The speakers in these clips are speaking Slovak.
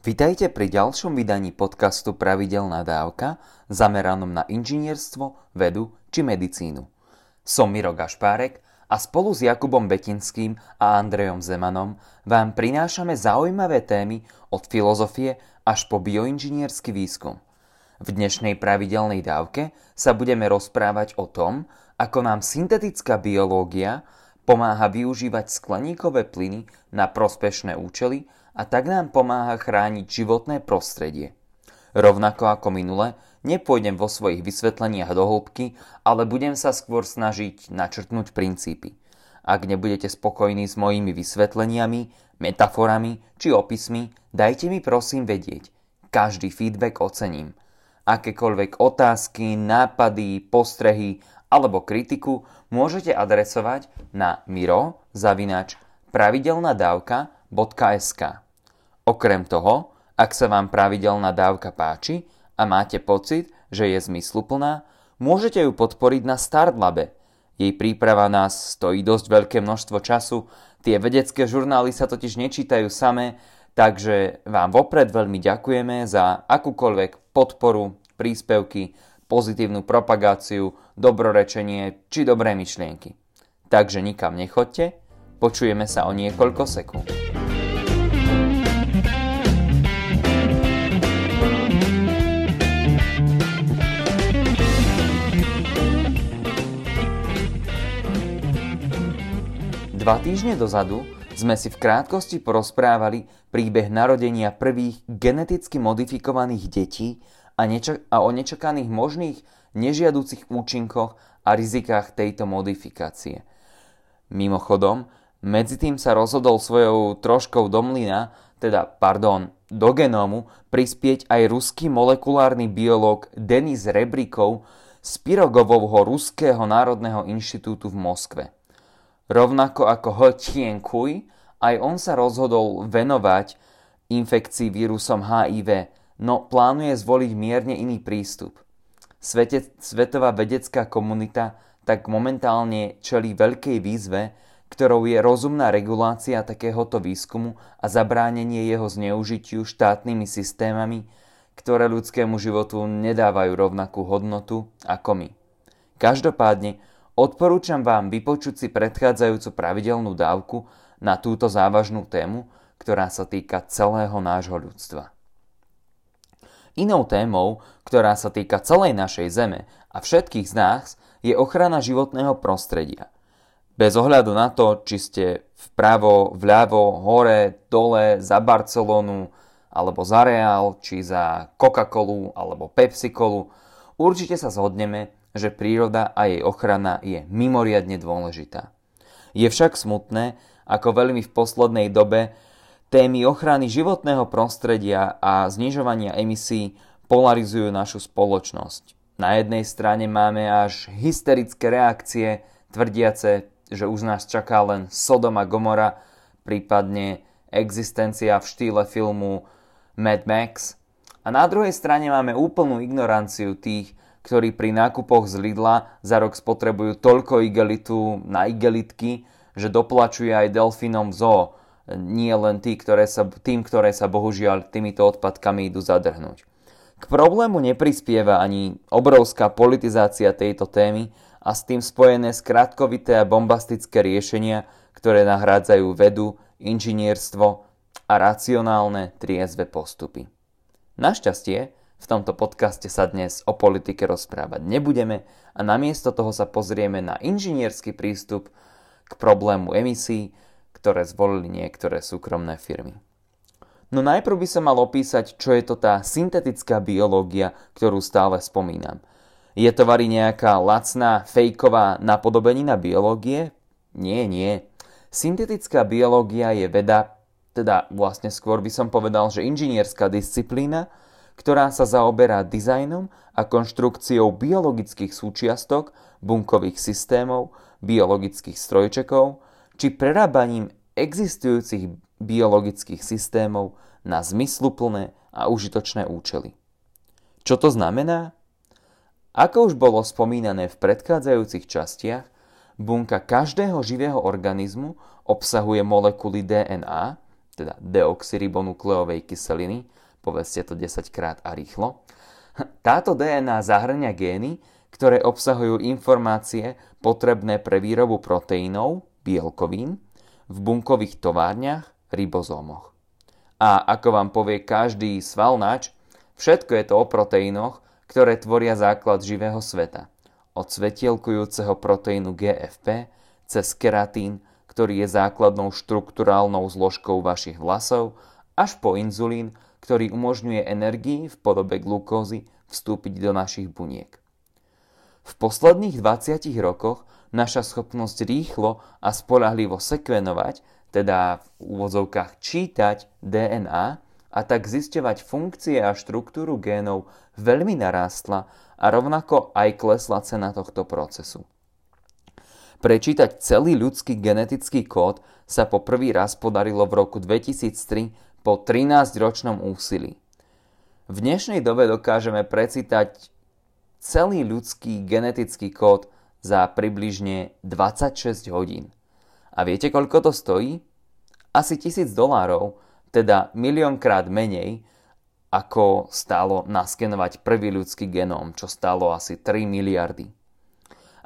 Vitajte pri ďalšom vydaní podcastu Pravidelná dávka zameranom na inžinierstvo, vedu či medicínu. Som Miro Gašpárek a spolu s Jakubom Betinským a Andrejom Zemanom vám prinášame zaujímavé témy od filozofie až po bioinžiniersky výskum. V dnešnej pravidelnej dávke sa budeme rozprávať o tom, ako nám syntetická biológia pomáha využívať skleníkové plyny na prospešné účely a tak nám pomáha chrániť životné prostredie. Rovnako ako minule, nepôjdem vo svojich vysvetleniach do hĺbky, ale budem sa skôr snažiť načrtnúť princípy. Ak nebudete spokojní s mojimi vysvetleniami, metaforami či opismi, dajte mi prosím vedieť. Každý feedback ocením. Akékoľvek otázky, nápady, postrehy alebo kritiku môžete adresovať na miro zavinač pravidelnadavka.sk. Okrem toho, ak sa vám pravidelná dávka páči a máte pocit, že je zmysluplná, môžete ju podporiť na Startlabe. Jej príprava nás stojí dosť veľké množstvo času, tie vedecké žurnály sa totiž nečítajú samé, takže vám vopred veľmi ďakujeme za akúkoľvek podporu, príspevky, pozitívnu propagáciu, dobrorečenie či dobré myšlienky. Takže nikam nechoďte, počujeme sa o niekoľko sekúnd. 2 týždne dozadu sme si v krátkosti porozprávali príbeh narodenia prvých geneticky modifikovaných detí a, nečak- a o nečakaných možných nežiaducich účinkoch a rizikách tejto modifikácie. Mimochodom, medzi tým sa rozhodol svojou troškou do mlyna, teda pardon, do genómu, prispieť aj ruský molekulárny biológ Denis Rebrikov z Pirogovovho Ruského národného inštitútu v Moskve. Rovnako ako Ho Chien Kui, aj on sa rozhodol venovať infekcii vírusom HIV, no plánuje zvoliť mierne iný prístup. Svete, svetová vedecká komunita tak momentálne čelí veľkej výzve, ktorou je rozumná regulácia takéhoto výskumu a zabránenie jeho zneužitiu štátnymi systémami, ktoré ľudskému životu nedávajú rovnakú hodnotu ako my. Každopádne, Odporúčam vám vypočuť si predchádzajúcu pravidelnú dávku na túto závažnú tému, ktorá sa týka celého nášho ľudstva. Inou témou, ktorá sa týka celej našej Zeme a všetkých z nás, je ochrana životného prostredia. Bez ohľadu na to, či ste vpravo, vľavo, hore, dole, za Barcelonu, alebo za Real, či za Coca-Colu, alebo Pepsi-Colu, určite sa zhodneme, že príroda a jej ochrana je mimoriadne dôležitá. Je však smutné, ako veľmi v poslednej dobe témy ochrany životného prostredia a znižovania emisí polarizujú našu spoločnosť. Na jednej strane máme až hysterické reakcie, tvrdiace, že už nás čaká len Sodom a Gomora, prípadne existencia v štýle filmu Mad Max. A na druhej strane máme úplnú ignoranciu tých, ktorí pri nákupoch z Lidla za rok spotrebujú toľko igelitu na igelitky, že doplačuje aj delfínom v zoo. Nie len tí, ktoré sa, tým, ktoré sa bohužiaľ týmito odpadkami idú zadrhnúť. K problému neprispieva ani obrovská politizácia tejto témy a s tým spojené skrátkovité a bombastické riešenia, ktoré nahrádzajú vedu, inžinierstvo a racionálne triezve postupy. Našťastie, v tomto podcaste sa dnes o politike rozprávať nebudeme a namiesto toho sa pozrieme na inžinierský prístup k problému emisí, ktoré zvolili niektoré súkromné firmy. No najprv by som mal opísať, čo je to tá syntetická biológia, ktorú stále spomínam. Je to vari nejaká lacná, fejková napodobenina biológie? Nie, nie. Syntetická biológia je veda, teda vlastne skôr by som povedal, že inžinierská disciplína, ktorá sa zaoberá dizajnom a konštrukciou biologických súčiastok, bunkových systémov, biologických strojčekov či prerábaním existujúcich biologických systémov na zmysluplné a užitočné účely. Čo to znamená? Ako už bolo spomínané v predchádzajúcich častiach, bunka každého živého organizmu obsahuje molekuly DNA, teda deoxyribonukleovej kyseliny, povedzte to 10 krát a rýchlo. Táto DNA zahrňa gény, ktoré obsahujú informácie potrebné pre výrobu proteínov, bielkovín, v bunkových továrniach, ribozómoch. A ako vám povie každý svalnač, všetko je to o proteínoch, ktoré tvoria základ živého sveta. Od svetielkujúceho proteínu GFP cez keratín, ktorý je základnou štruktúrálnou zložkou vašich vlasov, až po inzulín, ktorý umožňuje energii v podobe glukózy vstúpiť do našich buniek. V posledných 20 rokoch naša schopnosť rýchlo a spolahlivo sekvenovať, teda v úvodzovkách čítať DNA a tak zisťovať funkcie a štruktúru génov veľmi narástla a rovnako aj klesla cena tohto procesu. Prečítať celý ľudský genetický kód sa po prvý raz podarilo v roku 2003 po 13-ročnom úsilí. V dnešnej dobe dokážeme precítať celý ľudský genetický kód za približne 26 hodín. A viete, koľko to stojí? Asi 1000 dolárov, teda miliónkrát menej, ako stálo naskenovať prvý ľudský genóm, čo stálo asi 3 miliardy.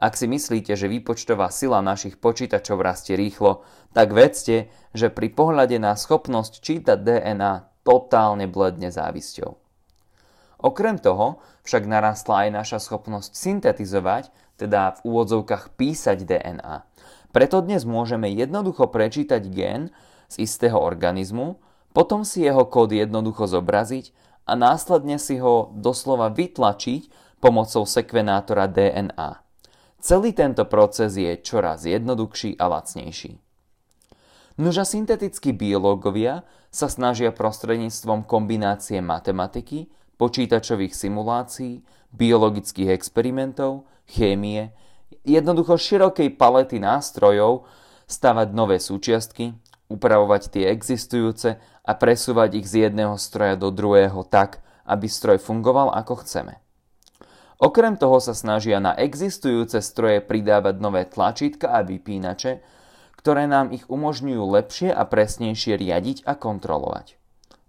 Ak si myslíte, že výpočtová sila našich počítačov rastie rýchlo, tak vedzte, že pri pohľade na schopnosť čítať DNA totálne bledne závisťou. Okrem toho však narastla aj naša schopnosť syntetizovať, teda v úvodzovkách písať DNA. Preto dnes môžeme jednoducho prečítať gen z istého organizmu, potom si jeho kód jednoducho zobraziť a následne si ho doslova vytlačiť pomocou sekvenátora DNA. Celý tento proces je čoraz jednoduchší a lacnejší. Nože syntetickí biológovia sa snažia prostredníctvom kombinácie matematiky počítačových simulácií, biologických experimentov, chémie, jednoducho širokej palety nástrojov stavať nové súčiastky, upravovať tie existujúce a presúvať ich z jedného stroja do druhého tak, aby stroj fungoval ako chceme. Okrem toho sa snažia na existujúce stroje pridávať nové tlačítka a vypínače, ktoré nám ich umožňujú lepšie a presnejšie riadiť a kontrolovať.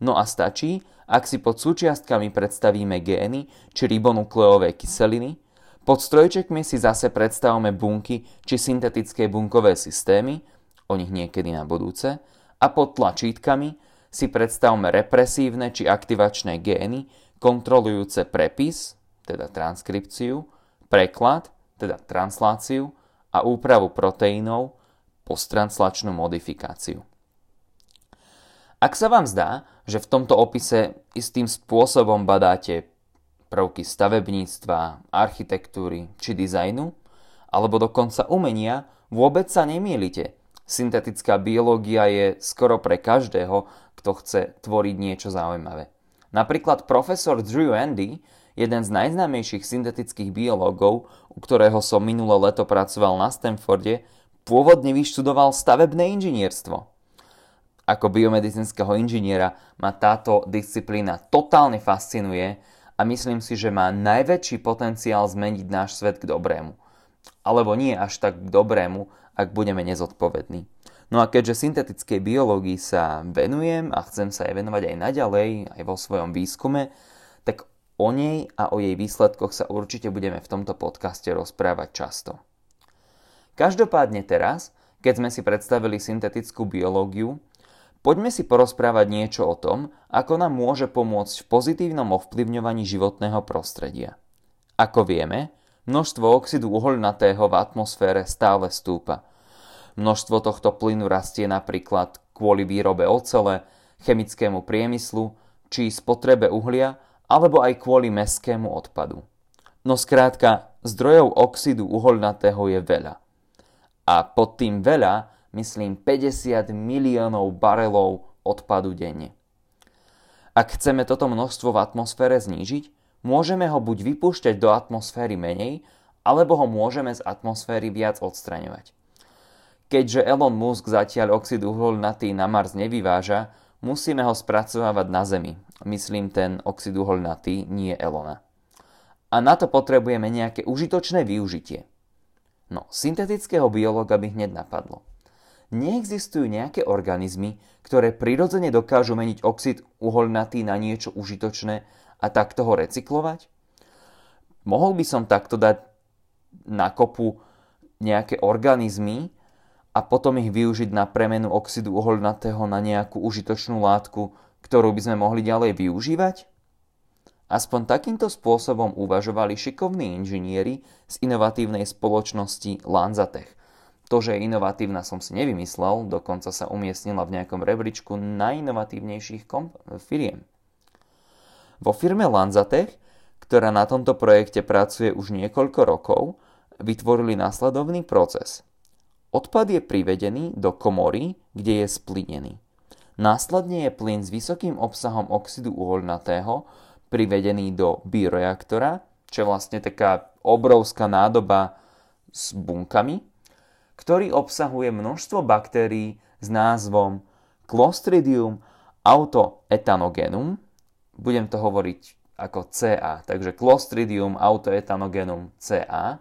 No a stačí, ak si pod súčiastkami predstavíme gény či ribonukleové kyseliny, pod strojčekmi si zase predstavme bunky či syntetické bunkové systémy, o nich niekedy na budúce, a pod tlačítkami si predstavme represívne či aktivačné gény kontrolujúce prepis, teda transkripciu, preklad, teda transláciu a úpravu proteínov, posttranslačnú modifikáciu. Ak sa vám zdá, že v tomto opise istým spôsobom badáte prvky stavebníctva, architektúry či dizajnu, alebo dokonca umenia, vôbec sa nemýlite. Syntetická biológia je skoro pre každého, kto chce tvoriť niečo zaujímavé. Napríklad profesor Drew Andy, jeden z najznámejších syntetických biológov, u ktorého som minulé leto pracoval na Stanforde, pôvodne vyštudoval stavebné inžinierstvo ako biomedicínskeho inžiniera ma táto disciplína totálne fascinuje a myslím si, že má najväčší potenciál zmeniť náš svet k dobrému. Alebo nie až tak k dobrému, ak budeme nezodpovední. No a keďže syntetickej biológii sa venujem a chcem sa aj venovať aj naďalej, aj vo svojom výskume, tak o nej a o jej výsledkoch sa určite budeme v tomto podcaste rozprávať často. Každopádne teraz, keď sme si predstavili syntetickú biológiu, Poďme si porozprávať niečo o tom, ako nám môže pomôcť v pozitívnom ovplyvňovaní životného prostredia. Ako vieme, množstvo oxidu uhoľnatého v atmosfére stále stúpa. Množstvo tohto plynu rastie napríklad kvôli výrobe ocele, chemickému priemyslu, či spotrebe uhlia, alebo aj kvôli mestskému odpadu. No skrátka, zdrojov oxidu uhoľnatého je veľa. A pod tým veľa myslím 50 miliónov barelov odpadu denne. Ak chceme toto množstvo v atmosfére znížiť, môžeme ho buď vypúšťať do atmosféry menej, alebo ho môžeme z atmosféry viac odstraňovať. Keďže Elon Musk zatiaľ oxid uholnatý na Mars nevyváža, musíme ho spracovávať na Zemi. Myslím ten oxid uholnatý, nie Elona. A na to potrebujeme nejaké užitočné využitie. No, syntetického biologa by hneď napadlo. neexistujú nejaké organizmy, ktoré prirodzene dokážu meniť oxid uholnatý na niečo užitočné a takto ho recyklovať? Mohol by som takto dať na kopu nejaké organizmy a potom ich využiť na premenu oxidu uholnatého na nejakú užitočnú látku, ktorú by sme mohli ďalej využívať? Aspoň takýmto spôsobom uvažovali šikovní inžinieri z inovatívnej spoločnosti Lanzatech. To, že je inovatívna, som si nevymyslel, dokonca sa umiestnila v nejakom rebríčku najinovatívnejších firiem. Vo firme Lanzatech, ktorá na tomto projekte pracuje už niekoľko rokov, vytvorili následovný proces. Odpad je privedený do komory, kde je splinený. Následne je plyn s vysokým obsahom oxidu uholnatého privedený do bioreaktora, čo je vlastne taká obrovská nádoba s bunkami, ktorý obsahuje množstvo baktérií s názvom Clostridium autoetanogenum. Budem to hovoriť ako CA, takže Clostridium autoetanogenum CA.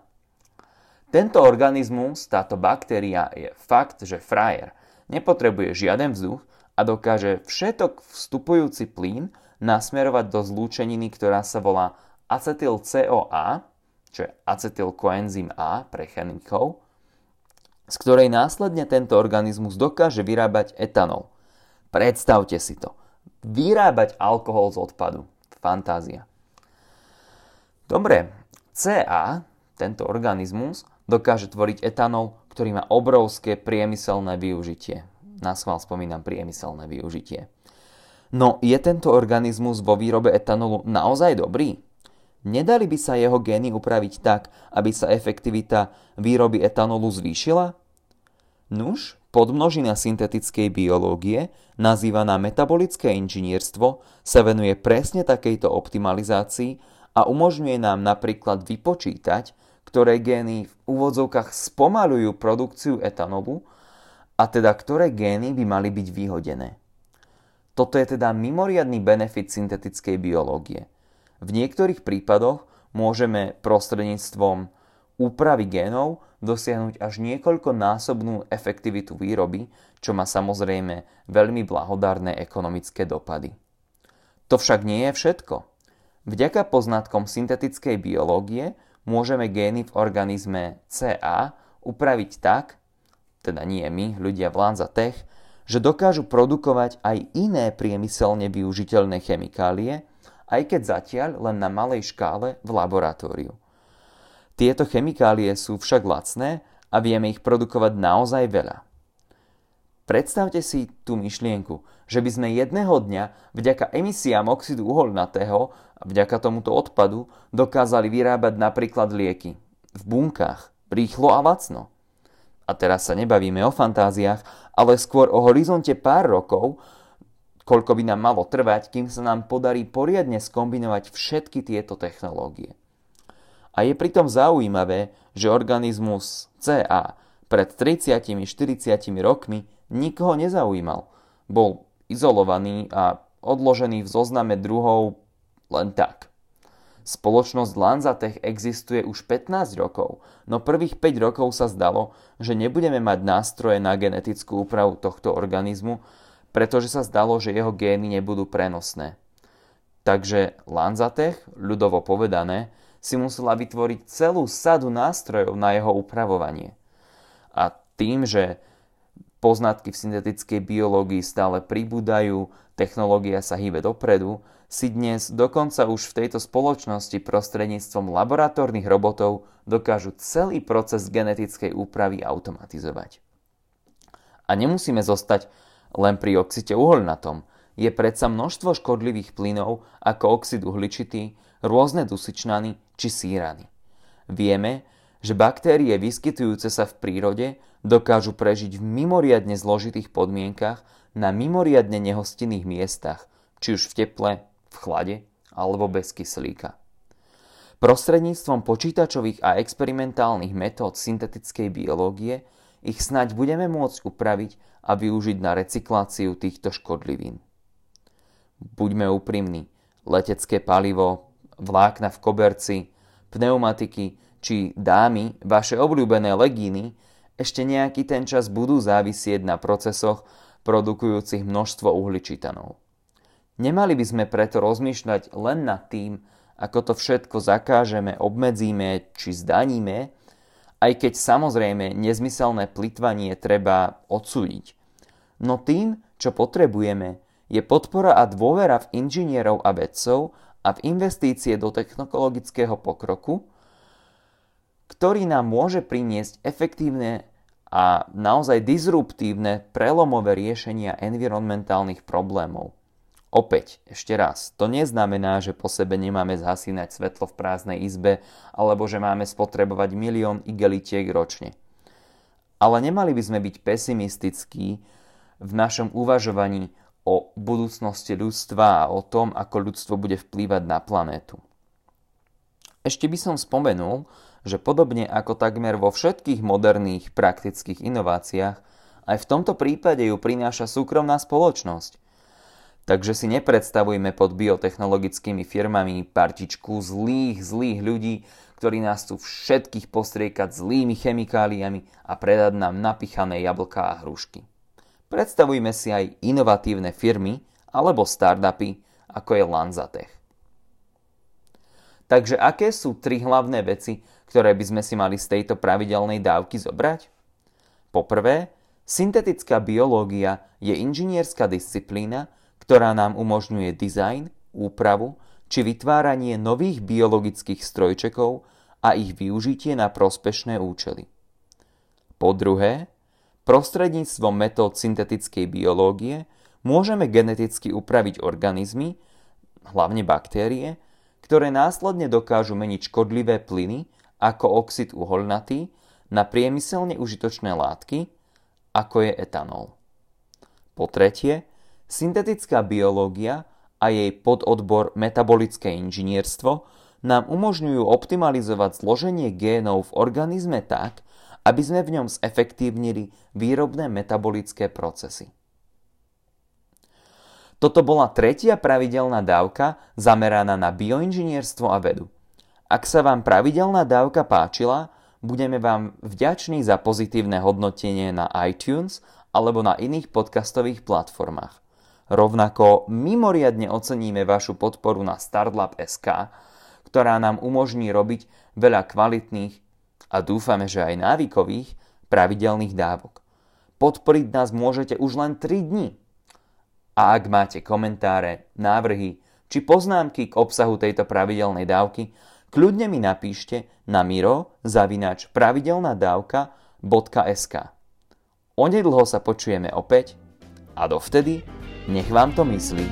Tento organizmus, táto baktéria je fakt, že frajer. Nepotrebuje žiaden vzduch a dokáže všetok vstupujúci plyn nasmerovať do zlúčeniny, ktorá sa volá acetyl-CoA, čo je acetylkoenzym A pre chemikov, z ktorej následne tento organizmus dokáže vyrábať etanol. Predstavte si to. Vyrábať alkohol z odpadu. Fantázia. Dobre, CA, tento organizmus, dokáže tvoriť etanol, ktorý má obrovské priemyselné využitie. Na schvál spomínam priemyselné využitie. No je tento organizmus vo výrobe etanolu naozaj dobrý? Nedali by sa jeho gény upraviť tak, aby sa efektivita výroby etanolu zvýšila? Nuž, podmnožina syntetickej biológie, nazývaná metabolické inžinierstvo, sa venuje presne takejto optimalizácii a umožňuje nám napríklad vypočítať, ktoré gény v úvodzovkách spomalujú produkciu etanolu a teda ktoré gény by mali byť vyhodené. Toto je teda mimoriadný benefit syntetickej biológie. V niektorých prípadoch môžeme prostredníctvom úpravy génov dosiahnuť až niekoľkonásobnú efektivitu výroby, čo má samozrejme veľmi blahodárne ekonomické dopady. To však nie je všetko. Vďaka poznatkom syntetickej biológie môžeme gény v organizme CA upraviť tak, teda nie my, ľudia v Lanza Tech, že dokážu produkovať aj iné priemyselne využiteľné chemikálie, aj keď zatiaľ len na malej škále v laboratóriu. Tieto chemikálie sú však lacné a vieme ich produkovať naozaj veľa. Predstavte si tú myšlienku, že by sme jedného dňa vďaka emisiám oxidu uholnatého a vďaka tomuto odpadu dokázali vyrábať napríklad lieky v bunkách, rýchlo a lacno. A teraz sa nebavíme o fantáziách, ale skôr o horizonte pár rokov, koľko by nám malo trvať, kým sa nám podarí poriadne skombinovať všetky tieto technológie. A je pritom zaujímavé, že organizmus CA pred 30-40 rokmi nikoho nezaujímal. Bol izolovaný a odložený v zozname druhov len tak. Spoločnosť Lanzatech existuje už 15 rokov, no prvých 5 rokov sa zdalo, že nebudeme mať nástroje na genetickú úpravu tohto organizmu, pretože sa zdalo, že jeho gény nebudú prenosné. Takže Lanzatech, ľudovo povedané, si musela vytvoriť celú sadu nástrojov na jeho upravovanie. A tým, že poznatky v syntetickej biológii stále pribúdajú, technológia sa hýbe dopredu, si dnes dokonca už v tejto spoločnosti prostredníctvom laboratórnych robotov dokážu celý proces genetickej úpravy automatizovať. A nemusíme zostať len pri oxite uholnatom. Je predsa množstvo škodlivých plynov ako oxid uhličitý, rôzne dusičnany či sírany. Vieme, že baktérie vyskytujúce sa v prírode dokážu prežiť v mimoriadne zložitých podmienkach na mimoriadne nehostinných miestach, či už v teple, v chlade alebo bez kyslíka. Prostredníctvom počítačových a experimentálnych metód syntetickej biológie ich snaď budeme môcť upraviť a využiť na recykláciu týchto škodlivín. Buďme úprimní, letecké palivo, vlákna v koberci, pneumatiky či dámy, vaše obľúbené legíny ešte nejaký ten čas budú závisieť na procesoch produkujúcich množstvo uhličitanov. Nemali by sme preto rozmýšľať len nad tým, ako to všetko zakážeme, obmedzíme či zdaníme, aj keď samozrejme nezmyselné plitvanie treba odsúdiť. No tým, čo potrebujeme, je podpora a dôvera v inžinierov a vedcov a v investície do technologického pokroku, ktorý nám môže priniesť efektívne a naozaj disruptívne prelomové riešenia environmentálnych problémov. Opäť, ešte raz, to neznamená, že po sebe nemáme zhasínať svetlo v prázdnej izbe alebo že máme spotrebovať milión igelitiek ročne. Ale nemali by sme byť pesimistickí v našom uvažovaní o budúcnosti ľudstva a o tom, ako ľudstvo bude vplývať na planétu. Ešte by som spomenul, že podobne ako takmer vo všetkých moderných praktických inováciách, aj v tomto prípade ju prináša súkromná spoločnosť. Takže si nepredstavujme pod biotechnologickými firmami partičku zlých, zlých ľudí, ktorí nás tu všetkých postriekať zlými chemikáliami a predať nám napichané jablká a hrušky. Predstavujme si aj inovatívne firmy alebo startupy, ako je Lanzatech. Takže aké sú tri hlavné veci, ktoré by sme si mali z tejto pravidelnej dávky zobrať? Poprvé, syntetická biológia je inžinierská disciplína, ktorá nám umožňuje dizajn, úpravu či vytváranie nových biologických strojčekov a ich využitie na prospešné účely. Po druhé, prostredníctvom metód syntetickej biológie môžeme geneticky upraviť organizmy, hlavne baktérie, ktoré následne dokážu meniť škodlivé plyny ako oxid uholnatý na priemyselne užitočné látky, ako je etanol. Po tretie, syntetická biológia a jej pododbor metabolické inžinierstvo nám umožňujú optimalizovať zloženie génov v organizme tak, aby sme v ňom zefektívnili výrobné metabolické procesy. Toto bola tretia pravidelná dávka zameraná na bioinžinierstvo a vedu. Ak sa vám pravidelná dávka páčila, budeme vám vďační za pozitívne hodnotenie na iTunes alebo na iných podcastových platformách. Rovnako mimoriadne oceníme vašu podporu na StartLab.sk, ktorá nám umožní robiť veľa kvalitných a dúfame, že aj návykových pravidelných dávok. Podporiť nás môžete už len 3 dní a ak máte komentáre, návrhy či poznámky k obsahu tejto pravidelnej dávky, kľudne mi napíšte na miro zavinač pravidelnadavka.sk Onedlho sa počujeme opäť a dovtedy nech vám to myslí.